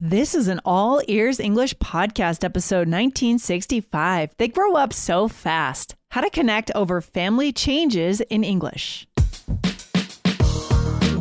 This is an all ears English podcast episode 1965. They grow up so fast. How to connect over family changes in English.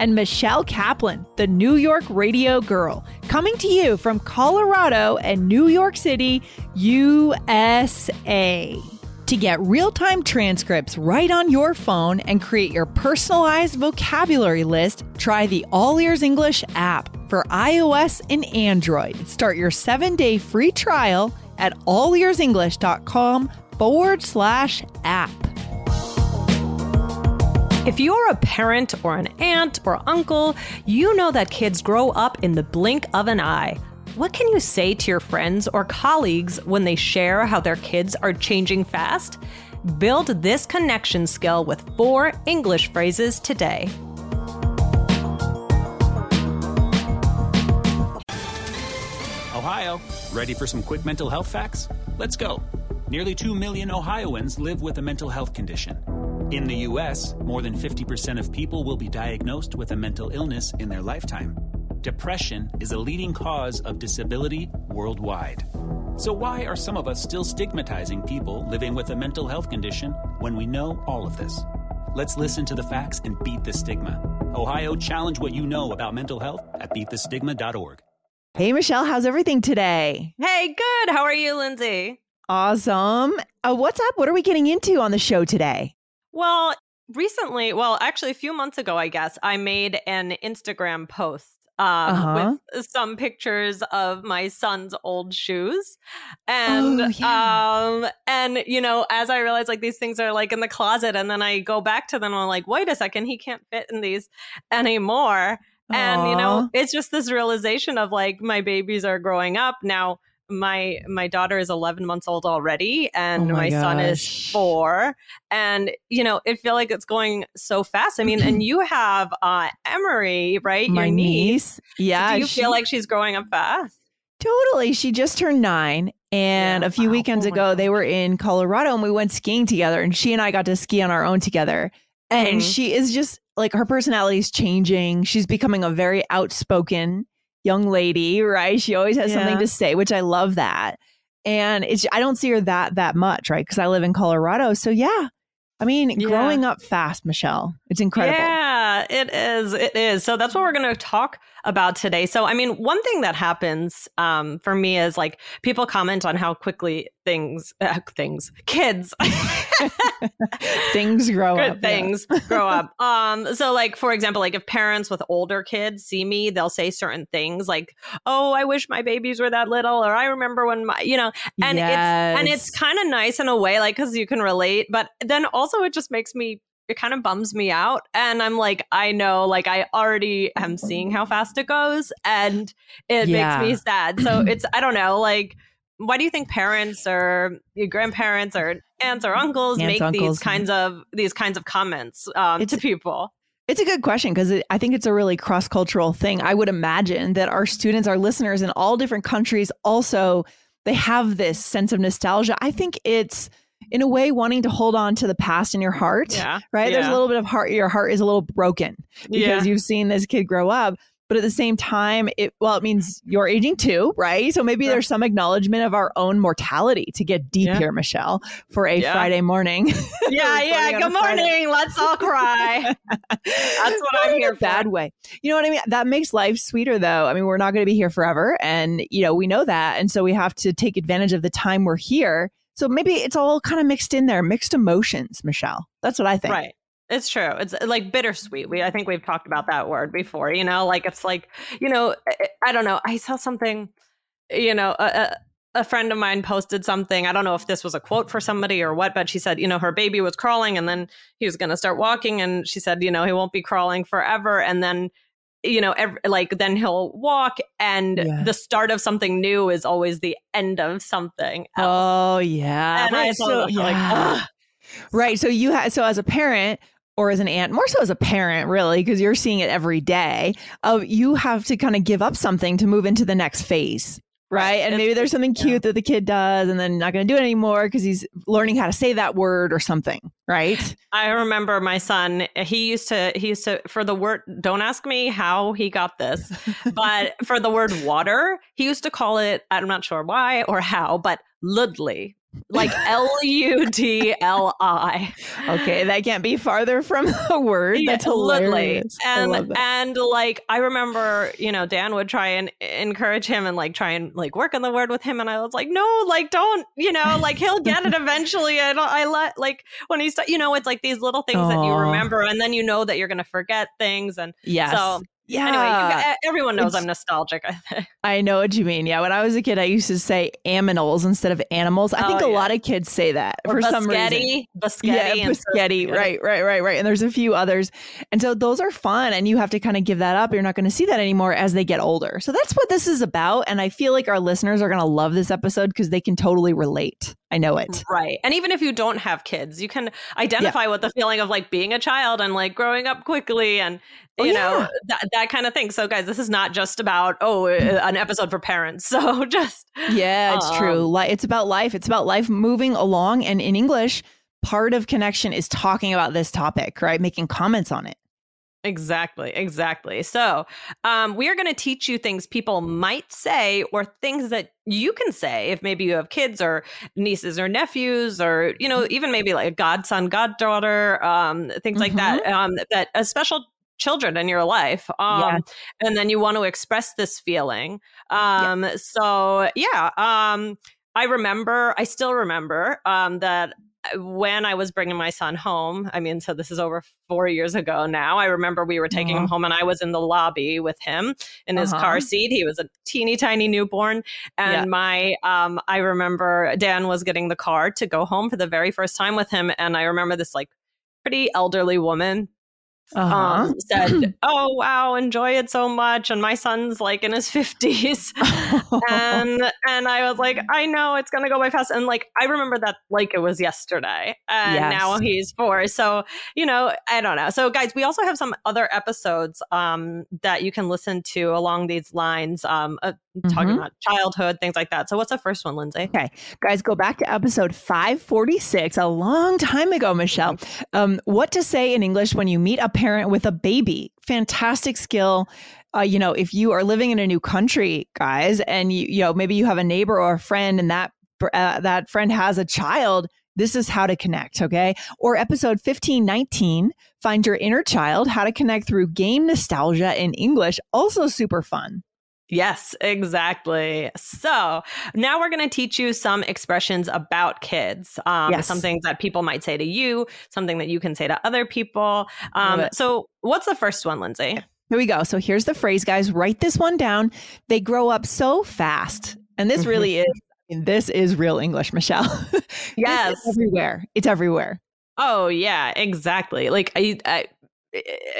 and Michelle Kaplan, the New York radio girl, coming to you from Colorado and New York City, USA. To get real time transcripts right on your phone and create your personalized vocabulary list, try the All Ears English app for iOS and Android. Start your seven day free trial at allearsenglish.com forward slash app. If you're a parent or an aunt or uncle, you know that kids grow up in the blink of an eye. What can you say to your friends or colleagues when they share how their kids are changing fast? Build this connection skill with four English phrases today. Ohio, ready for some quick mental health facts? Let's go. Nearly 2 million Ohioans live with a mental health condition. In the U.S., more than 50% of people will be diagnosed with a mental illness in their lifetime. Depression is a leading cause of disability worldwide. So, why are some of us still stigmatizing people living with a mental health condition when we know all of this? Let's listen to the facts and beat the stigma. Ohio, challenge what you know about mental health at beatthestigma.org. Hey, Michelle, how's everything today? Hey, good. How are you, Lindsay? Awesome. Uh, what's up? What are we getting into on the show today? Well, recently, well, actually, a few months ago, I guess, I made an Instagram post um, uh-huh. with some pictures of my son's old shoes, and oh, yeah. um, and you know, as I realized, like these things are like in the closet, and then I go back to them, and I'm like, wait a second, he can't fit in these anymore. And you know, it's just this realization of like my babies are growing up now my my daughter is 11 months old already and Oh my my, son is 4 and you know it feel like it's going so fast i mean and you have uh emery right My your niece, niece. Yeah. do you she- feel like she's growing up fast Totally. She just turned nine. And Yeah, a few wow. weekends Oh ago, they were in Colorado and we went skiing together. And she and I got to ski on our own together. And Mhm. she is just like her personality is changing. She's becoming a very outspoken young lady, right? She always has something to say, which I love that. And it's I don't see her that that much, right? Because I live in Colorado. So yeah. I mean, Yeah. growing up fast, Michelle. It's incredible. Yeah, it is. It is. So that's what we're going to talk about today. So, I mean, one thing that happens um, for me is like people comment on how quickly things, uh, things, kids, Things grow good up. yeah. things grow up. Um, so like for example, like if parents with older kids see me, they'll say certain things like, "Oh, I wish my babies were that little," or "I remember when my," you know, and it's and it's kind of nice in a way, like because you can relate, but then also it just makes me. It kind of bums me out, and I'm like, I know, like I already am seeing how fast it goes, and it Yeah. makes me sad. So it's, I don't know, like, why do you think parents or your grandparents or aunts or uncles Aunts, make uncles. these kinds of these kinds of comments um, to people? It's a good question because I think it's a really cross cultural thing. I would imagine that our students, our listeners in all different countries, also they have this sense of nostalgia. I think it's in a way wanting to hold on to the past in your heart. Yeah, Right. There's a little bit of heart. Your heart is a little broken because yeah, you've seen this kid grow up. But at the same time, it well, it means you're aging too, right? So maybe Sure. there's some acknowledgement of our own mortality to get deep Yeah. here, Michelle, for a Yeah. Friday morning. yeah, yeah. Good morning. Let's all cry. That's what Not I'm in here a bad way. You know what I mean? That makes life sweeter though. I mean, we're not going to be here forever and you know, we know that and so we have to take advantage of the time we're here. So maybe it's all kind of mixed in there, mixed emotions, Michelle. That's what I think. Right. It's true. It's uh, like bittersweet. We I think we've talked about that word before. You know, like it's like you know, I, I don't know. I saw something. You know, a, a, a friend of mine posted something. I don't know if this was a quote for somebody or what, but she said, you know, her baby was crawling and then he was going to start walking, and she said, you know, he won't be crawling forever, and then. You know, ev like then he'll walk, and Yeah. the start of something new is always the end of something else. Oh yeah. and Right, so- like, yeah. ugh. Right. So you have so as a parent or as an aunt, more so as a parent, really, because you're seeing it every day. Uh, you have to kind of give up something to move into the next phase. Right. And maybe there's something cute yeah. that the kid does and then not going to do it anymore because he's learning how to say that word or something. Right. I remember my son, he used to, he used to, for the word, don't ask me how he got this, but for the word water, he used to call it, I'm not sure why or how, but Ludley, like L U D L I. Okay, that can't be farther from the word. That's yeah, hilarious. And and like I remember, you know, Dan would try and encourage him and like try and like work on the word with him, and I was like, no, like don't, you know, like he'll get it eventually. And I let like when he's, you know, it's like these little things Aww. that you remember, and then you know that you're gonna forget things, and yes. so yeah. Anyway, everyone knows it's, I'm nostalgic. I know what you mean. Yeah. When I was a kid, I used to say aminals instead of animals. I oh, think a yeah. lot of kids say that or for some reason. Biscotti. Yeah, biscotti. Right, right, right, right. And there's a few others. And so those are fun. And you have to kind of give that up. You're not going to see that anymore as they get older. So that's what this is about. And I feel like our listeners are going to love this episode because they can totally relate. I know it. Right. And even if you don't have kids, you can identify yeah. with the feeling of like being a child and like growing up quickly and oh, you know that, that kind of thing. So guys, this is not just about oh an episode for parents. So just Yeah, it's um, true. It's about life. It's about life moving along and in English, part of connection is talking about this topic, right? Making comments on it. Exactly, exactly. So, um, we are going to teach you things people might say or things that you can say if maybe you have kids or nieces or nephews or, you know, even maybe like a godson, goddaughter, um, things mm-hmm. like that, mm-hmm. um, that a special children in your life um and then you want to express this feeling um so yeah um i remember i still remember um that when I was bringing my son home, I mean, so this is over four years ago now. I remember we were taking uh-huh. him home and I was in the lobby with him in his uh-huh. car seat. He was a teeny tiny newborn. And yeah. my, um, I remember Dan was getting the car to go home for the very first time with him. And I remember this like pretty elderly woman uh-huh. um, said, "Oh wow, enjoy it so much." And my son's like in his fifties, and and I was like, "I know it's gonna go by fast." And like I remember that like it was yesterday, and yes. now he's four. So you know, I don't know. So guys, we also have some other episodes um, that you can listen to along these lines, um, uh, mm-hmm. talking about childhood things like that. So what's the first one, Lindsay? Okay, guys, go back to episode five forty six, a long time ago, Michelle. Um, what to say in English when you meet a parent with a baby. Fantastic skill. Uh, you know, if you are living in a new country, guys, and you, you know, maybe you have a neighbor or a friend and that uh, that friend has a child, this is how to connect, okay? Or episode 1519, find your inner child, how to connect through game nostalgia in English, also super fun. Yes, exactly. So now we're going to teach you some expressions about kids. Um, yes. Some things that people might say to you, something that you can say to other people. Um, so, what's the first one, Lindsay? Here we go. So, here's the phrase, guys. Write this one down. They grow up so fast. And this really is, this is real English, Michelle. yes. everywhere. It's everywhere. Oh, yeah, exactly. Like, I, I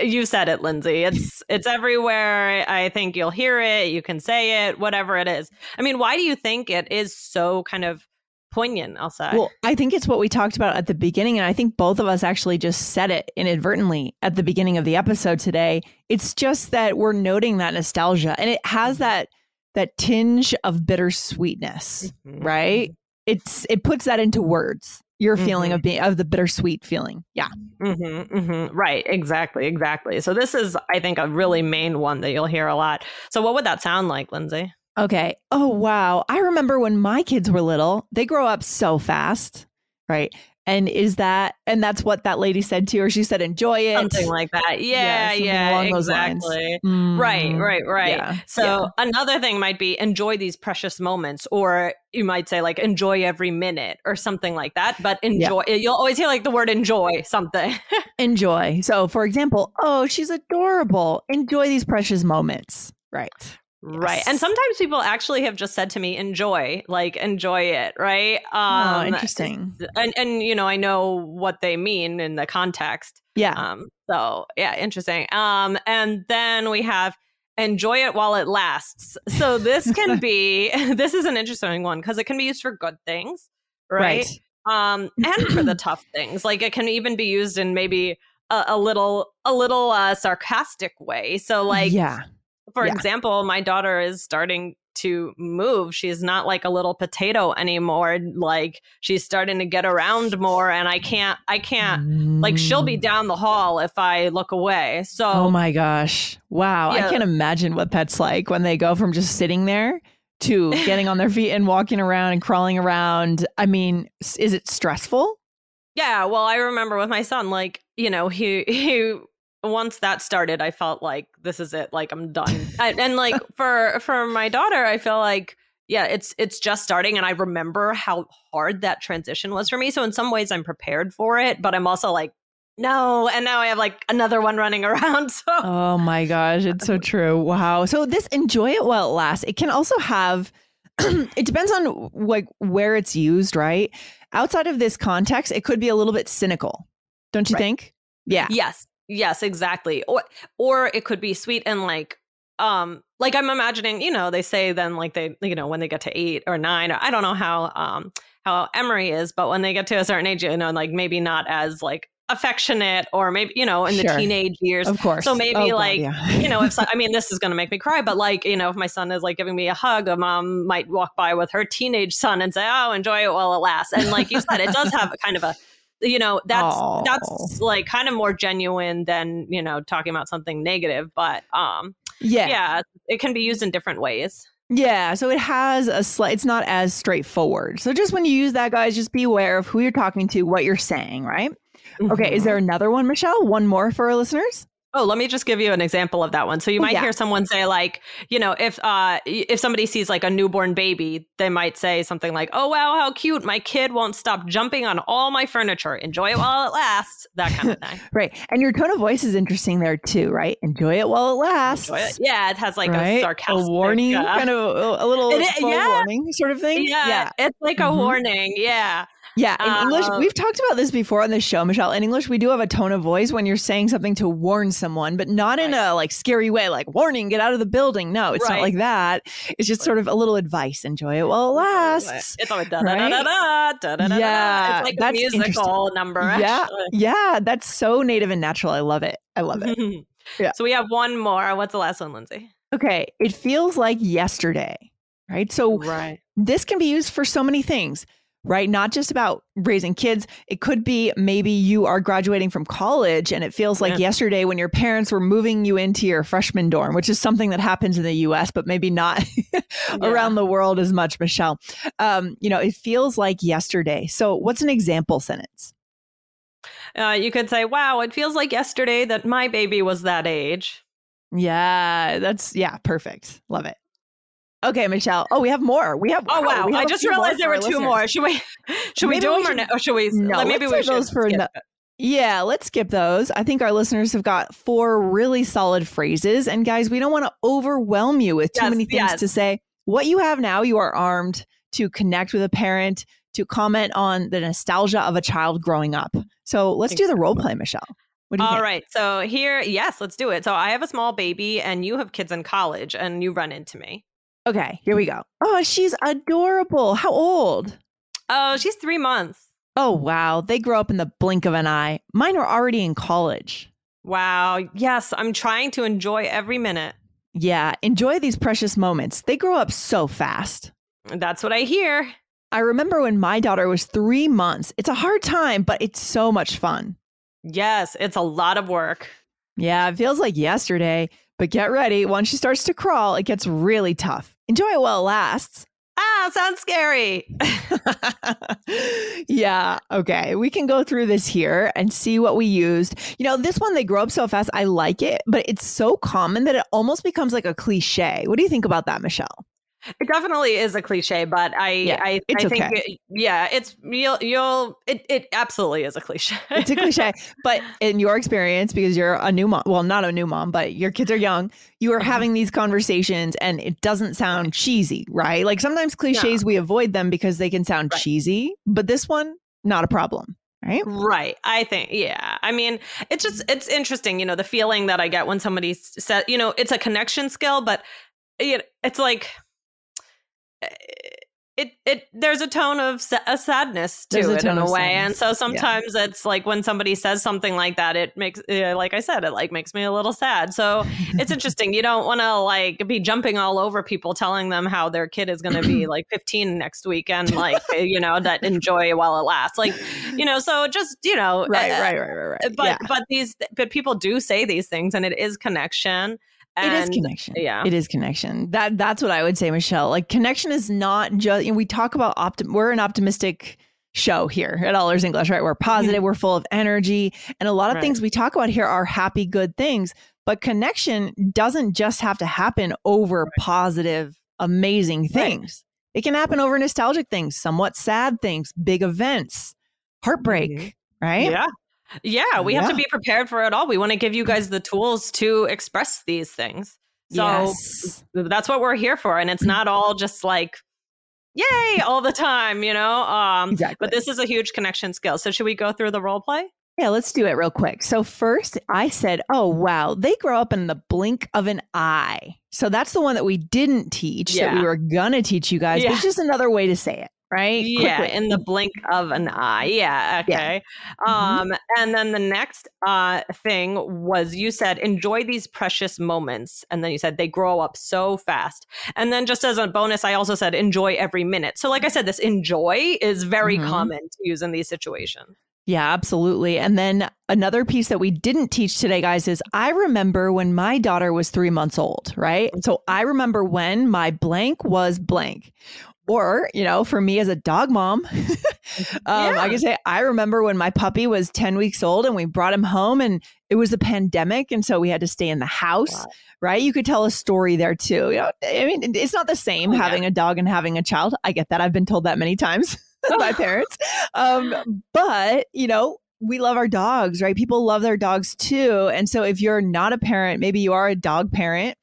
you said it lindsay. It's it's everywhere. I think you'll hear it you can say it whatever it is. I mean why do you think it is so kind of poignant i'll say? Well i think it's what we talked about at the beginning and i think both of us actually just said it inadvertently at the beginning of the episode today. It's just that we're noting that nostalgia and it has mm-hmm. that that tinge of bittersweetness mm-hmm. right? It's it puts that into words your feeling mm-hmm. of being of the bittersweet feeling. Yeah. Mm-hmm, mm-hmm. Right. Exactly. Exactly. So this is, I think, a really main one that you'll hear a lot. So what would that sound like, Lindsay? Okay. Oh wow. I remember when my kids were little. They grow up so fast. Right. And is that and that's what that lady said to her? She said, "Enjoy it." Something like that. Yeah, yeah, yeah exactly. Mm, right, right, right. Yeah, so yeah. another thing might be enjoy these precious moments, or you might say like enjoy every minute or something like that. But enjoy. You'll always hear like the word enjoy something. enjoy. So, for example, oh, she's adorable. Enjoy these precious moments. Right. Right. And sometimes people actually have just said to me, enjoy, like enjoy it, right? Oh, um, oh, interesting. And and you know, I know what they mean in the context. Yeah. Um, so yeah, interesting. Um, and then we have enjoy it while it lasts. So this can be this is an interesting one because it can be used for good things, right? right. um, and for the tough things. Like it can even be used in maybe a, a little a little uh, sarcastic way. So like yeah. For Yeah. example, my daughter is starting to move. She's not like a little potato anymore. Like she's starting to get around more and I can't I can't like she'll be Mm. down the hall if I look away. So Oh my gosh. Wow. I can't imagine what that's like when they go from just sitting there to getting on their feet and walking around and crawling around. I mean, is it stressful? Yeah, well, I remember with my son, like, you know, he he once that started, I felt like this is it, like I'm done. I, and like for for my daughter, I feel like yeah, it's it's just starting and I remember how hard that transition was for me. So in some ways I'm prepared for it, but I'm also like no, and now I have like another one running around. So Oh my gosh, it's so true. Wow. So this enjoy it while it lasts. It can also have it depends on like where it's used, right? Outside of this context, it could be a little bit cynical. Don't you Right. think? Yeah. Yes, yes, exactly. Or or it could be sweet and like um like I'm imagining, you know, they say then like they you know when they get to 8 or 9 or I don't know how um how Emery is, but when they get to a certain age, you know, like maybe not as like affectionate or maybe you know in the Sure. teenage years. Of course. So maybe Oh, God, like yeah. you know, if so, I mean, this is going to make me cry, but like, you know, if my son is like giving me a hug, a mom might walk by with her teenage son and say, "Oh, enjoy it while it lasts." And like you said, it does have a kind of a, you know, that's Aw. that's like kind of more genuine than you know talking about something negative, but um, yeah. yeah, it can be used in different ways. Yeah, so it has a slight, it's not as straightforward. So just when you use that, guys, just be aware of who you're talking to, what you're saying, right? Okay, is Mhm. there another one, Michelle? One more for our listeners? Oh, let me just give you an example of that one. So you Oh, might yeah. hear someone say like, you know, if uh if somebody sees like a newborn baby, they might say something like, "Oh wow, how cute. My kid won't stop jumping on all my furniture. Enjoy it while it lasts." That kind of thing. Right. And your tone of voice is interesting there too, right? Enjoy it while it lasts. It. Yeah, it has like right? a sarcastic a warning, uh, kind of a, a little It yeah. warning sort of thing. yeah, yeah. it's like a Mhm. warning. Yeah. Yeah, English. Um, we've talked about this before on the show, Michelle. In English, we do have a tone of voice when you're saying something to warn someone, but not in a like scary way, like warning, get out of the building. No, it's right. not like that. It's just sort of a little advice. Enjoy it while it lasts. It's like da da da da da da. Yeah, it's like that's a musical number. Yeah, yeah, that's so native and natural. I love it. I love it. yeah. So we have one more. What's the last one, Lindsay? Okay, it feels like yesterday, right? So right. this can be used for so many things right? Not just about raising kids. It could be maybe you are graduating from college and it feels like Yeah. yesterday when your parents were moving you into your freshman dorm which is something that happens in the us but maybe not around the world as much michelle. Um, you know it feels like yesterday. So what's an example sentence? Uh, you could say, "Wow, it feels like yesterday that my baby was that age." yeah that's yeah perfect. Love it okay michelle oh we have more we have Oh wow! have I just realized there were two listeners. more. Should we? Should we do we them or, should- no, or should we? No, like, maybe we should those for no- Yeah, let's skip those. I think our listeners have got four really solid phrases. And guys, we don't want to overwhelm you with too Yes, many things yes. to say. What you have now, you are armed to connect with a parent, to comment on the nostalgia of a child growing up. So let's do the role play, Michelle. What do you All think? right. So here, yes, let's do it. So I have a small baby, and you have kids in college, and you run into me. Okay, here we go. Oh, she's adorable. How old? Oh, she's three months. Oh, wow. They grow up in the blink of an eye. Mine are already in college. Wow. Yes, I'm trying to enjoy every minute. Yeah, enjoy these precious moments. They grow up so fast. That's what I hear. I remember when my daughter was three months. It's a hard time, but it's so much fun. Yes, it's a lot of work. Yeah, it feels like yesterday, but get ready. Once she starts to crawl, it gets really tough. Enjoy it while it lasts. Ah, sounds scary. yeah, okay. We can go through this here and see what we used. You know, this one, they grow up so fast. I like it, but it's so common that it almost becomes like a cliche. What do you think about that, Michelle? It definitely is a cliche, but I, Yeah, I, I think, okay. it- yeah, it's you'll, you'll, it, it absolutely is a cliche. It's a cliche, but in your experience, because you're a new mom, well, not a new mom, but your kids are young, you are Uh-huh. having these conversations and it doesn't sound cheesy, right? Like sometimes cliches, we avoid them because they can sound Right. cheesy, but this one, not a problem, right? Right. I think, yeah. I mean, it's just, it's interesting, you know, the feeling that I get when somebody said, you know, it's a connection skill, but you it's like, it it there's a tone of sa- a sadness to There's it tone in a way, sadness. and so sometimes it's like when somebody says something like that, it makes uh, like I said, it like makes me a little sad. So it's interesting. You don't want to like be jumping all over people, telling them how their kid is going to be like 15 next week, and like you know that enjoy while it lasts. Like you know, so just you know, right, uh, right, right, right, right. But yeah. but these but people do say these things, and it is connection. It is connection. yeah. It is connection. That that's what I would say, Michelle. Like connection is not just you know, we talk about optim we're an optimistic show here at All Ears English, right? We're positive, we're full of energy. And a lot of Right. things we talk about here are happy, good things. But connection doesn't just have to happen over positive, amazing things. It can happen over nostalgic things, somewhat sad things, big events, heartbreak, Mhm. right? Yeah. Yeah, we have to be prepared for it all. We want to give you guys the tools to express these things. So yes. that's what we're here for. And it's not all just like, yay, all the time, you know? Um, Exactly. but this is a huge connection skill. So should we go through the role play? Yeah, let's do it real quick. So, first, I said, Oh, wow, they grow up in the blink of an eye. So, that's the one that we didn't teach that we were going to teach you guys. Yeah. It's just another way to say it, right? Yeah, Quickly. in the blink of an eye. Yeah, Yeah. okay. Mhm. Um, and then the next uh thing was you said enjoy these precious moments, and then you said they grow up so fast. And then just as a bonus, I also said enjoy every minute. So, like I said, this enjoy is very Mhm. common to use in these situations. Yeah, absolutely. And then another piece that we didn't teach today, guys, is I remember when my daughter was three months old, right? So I remember when my blank was blank. Or, you know, for me as a dog mom, um, Yeah. I can say I remember when my puppy was 10 weeks old and we brought him home and it was a pandemic. And so we had to stay in the house, Wow. right? You could tell a story there too. You know, I mean, it's not the same Oh, yeah. having a dog and having a child. I get that. I've been told that many times by parents. Um, but, you know, we love our dogs, right? People love their dogs too. And so if you're not a parent, maybe you are a dog parent,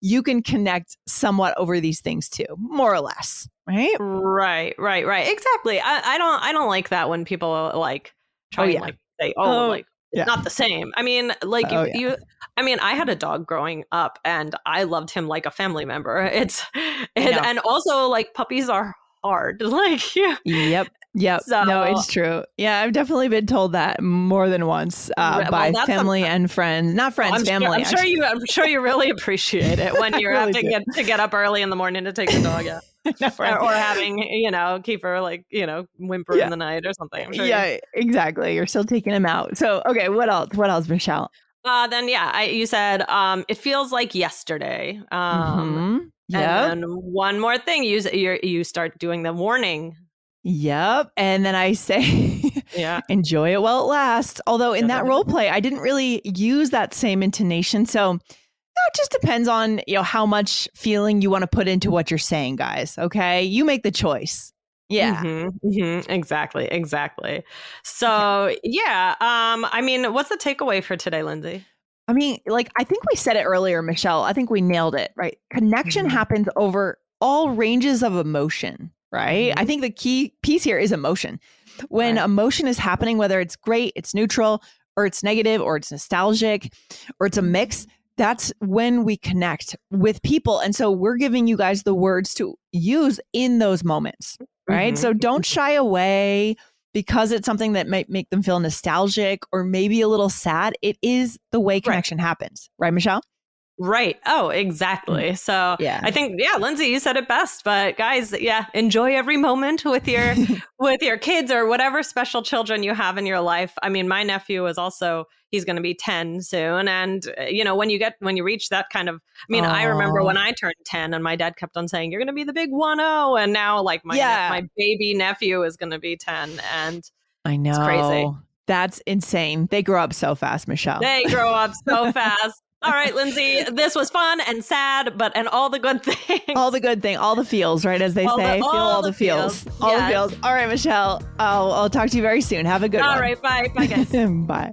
you can connect somewhat over these things too, more or less, right? Right, right, right. Exactly. I, I don't I don't like that when people like try Oh, and like say, oh, Oh, like it's yeah. not the same. I mean, like Oh, you, yeah. you I mean, I had a dog growing up and I loved him like a family member. It's and, and also like puppies are hard. Like yeah. Yep. Yep. no, it's true. Yeah, I've definitely been told that more than once uh, well, by that's a- family and friends. Not friends, family. Sure, I'm sure you. I'm sure you really appreciate it when you're really having to get, to get up early in the morning to take the dog out, No, or, right. or having you know keep her like you know whimper Yeah. in the night or something. I'm sure you- yeah, exactly. You're still taking him out. So, okay, what else? What else, Michelle? Uh, then yeah, I, you said um, it feels like yesterday. Um, Mhm. Yep. And one more thing, you you you start doing the warning. Yep. And then I say, Yeah. enjoy it while it lasts. Although in that- role play, I didn't really use that same intonation. So it just depends on you know how much feeling you want to put into what you're saying, guys. Okay, you make the choice. Yeah. Mhm, mhm, exactly. Exactly. So yeah. Um. I mean, what's the takeaway for today, Lindsay? I mean, like I think we said it earlier, Michelle. I think we nailed it, right? Connection Mhm. happens over all ranges of emotion, right? I Mhm. think the key piece here is emotion. When Right. emotion is happening, whether it's great, it's neutral, or it's negative, or it's nostalgic, or it's a mix, that's when we connect with people. And so we're giving you guys the words to use in those moments, right? Mhm. So don't shy away because it's something that might make them feel nostalgic or maybe a little sad. It is the way connection happens, right, Michelle? Right. Oh, exactly. So Yeah. I think yeah, Lindsay, you said it best. But guys, yeah, enjoy every moment with your with your kids or whatever special children you have in your life. I mean, my nephew is also he's going to be 10 soon and uh, you know, when you get when you reach that kind of I mean, I remember when I turned 10 and my dad kept on saying you're going to be the big 1-0 and now like my Yeah. my baby nephew is going to be 10 and I know. crazy. That's insane. They grow up so fast, Michelle. they grow up so fast. All right, Lindsay, this was fun and sad, but and all the good things. all the good thing, all the feels, right? As they All the- say, feel all all the the feels. feels. All Yes. the feels. All right, Michelle. I'll, I'll talk to you very soon. Have a good All one. right, bye. Bye, guys. Bye.